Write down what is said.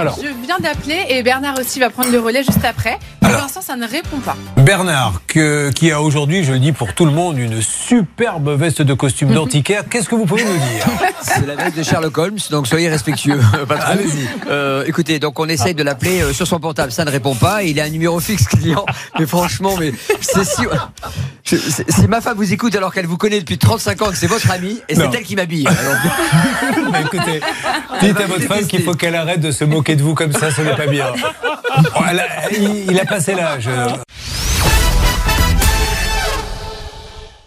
Alors. Je viens d'appeler et Bernard aussi va prendre le relais juste après. Pour l'instant, ça ne répond pas. Bernard, que- qui a aujourd'hui, je le dis pour tout le monde, une superbe veste de costume d'antiquaire. Qu'est-ce que vous pouvez nous dire C'est la veste de Sherlock Holmes, donc soyez respectueux. patron. Euh, écoutez, donc on essaye de l'appeler euh, sur son portable, ça ne répond pas. Il a un numéro fixe client, mais franchement, mais c'est si. Je- Si ma femme vous écoute alors qu'elle vous connaît depuis 35 ans, que c'est votre amie, et c'est elle qui m'habille. Alors, Bah, Écoutez, dites à votre femme qu'il faut qu'elle arrête de se moquer de vous comme ça, ce n'est pas bien. Elle a- il, il a passé l'âge.